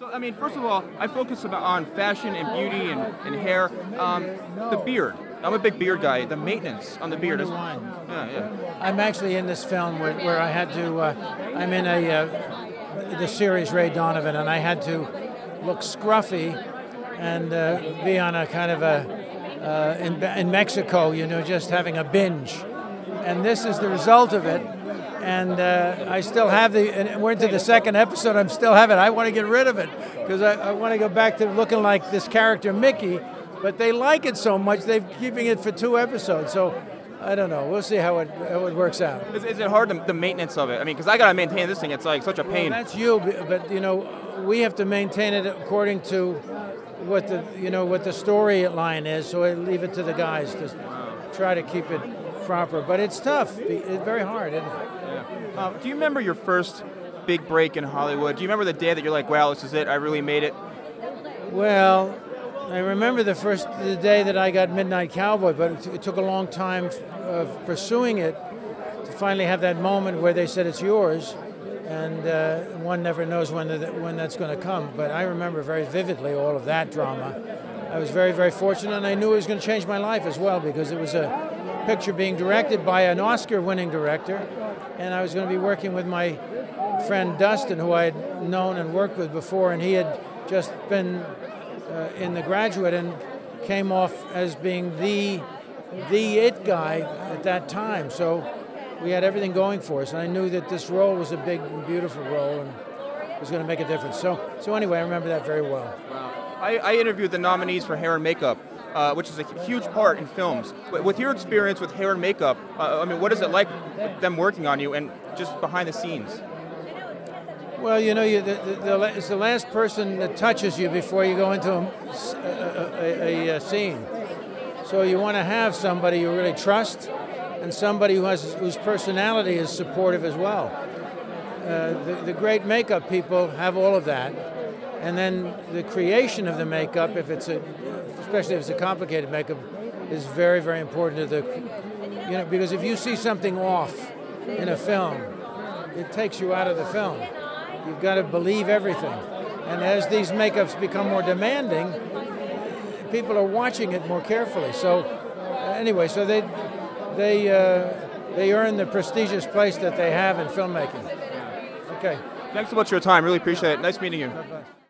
So, I mean, first of all, I focus about on fashion and beauty and, and hair. Um, the beard. I'm a big beard guy. The maintenance on the beard is. Yeah, yeah. I'm actually in this film where, where I had to. Uh, I'm in a uh, the series Ray Donovan, and I had to look scruffy and uh, be on a kind of a uh, in, in Mexico, you know, just having a binge. And this is the result of it. And uh, I still have the. And we're into the second episode. I'm still having. it. I want to get rid of it because I, I want to go back to looking like this character Mickey. But they like it so much they're keeping it for two episodes. So I don't know. We'll see how it how it works out. Is, is it hard the, the maintenance of it? I mean, because I gotta maintain this thing. It's like such a pain. Well, that's you, but you know, we have to maintain it according to what the you know what the storyline is. So I leave it to the guys to try to keep it proper. But it's tough. It's very hard. Isn't it? Uh, do you remember your first big break in Hollywood? Do you remember the day that you're like, wow, this is it. I really made it. Well, I remember the first the day that I got Midnight Cowboy, but it, t- it took a long time f- of pursuing it to finally have that moment where they said it's yours, and uh, one never knows when the, when that's going to come. But I remember very vividly all of that drama. I was very very fortunate, and I knew it was going to change my life as well because it was a picture being directed by an Oscar-winning director, and I was going to be working with my friend Dustin, who I had known and worked with before, and he had just been uh, in The Graduate and came off as being the the it guy at that time. So we had everything going for us, and I knew that this role was a big, beautiful role, and was going to make a difference. So so anyway, I remember that very well. I, I interviewed the nominees for hair and makeup, uh, which is a huge part in films. With your experience with hair and makeup, uh, I mean, what is it like them working on you and just behind the scenes? Well, you know, you, the, the, the, it's the last person that touches you before you go into a, a, a, a, a scene. So you want to have somebody you really trust, and somebody who has whose personality is supportive as well. Uh, the, the great makeup people have all of that, and then the creation of the makeup, if it's a, especially if it's a complicated makeup, is very very important to the, you know, because if you see something off in a film, it takes you out of the film. You've got to believe everything. And as these makeups become more demanding, people are watching it more carefully. So, anyway, so they they uh, they earn the prestigious place that they have in filmmaking. Okay. Thanks so much for your time. Really appreciate it. Nice meeting you. Bye-bye.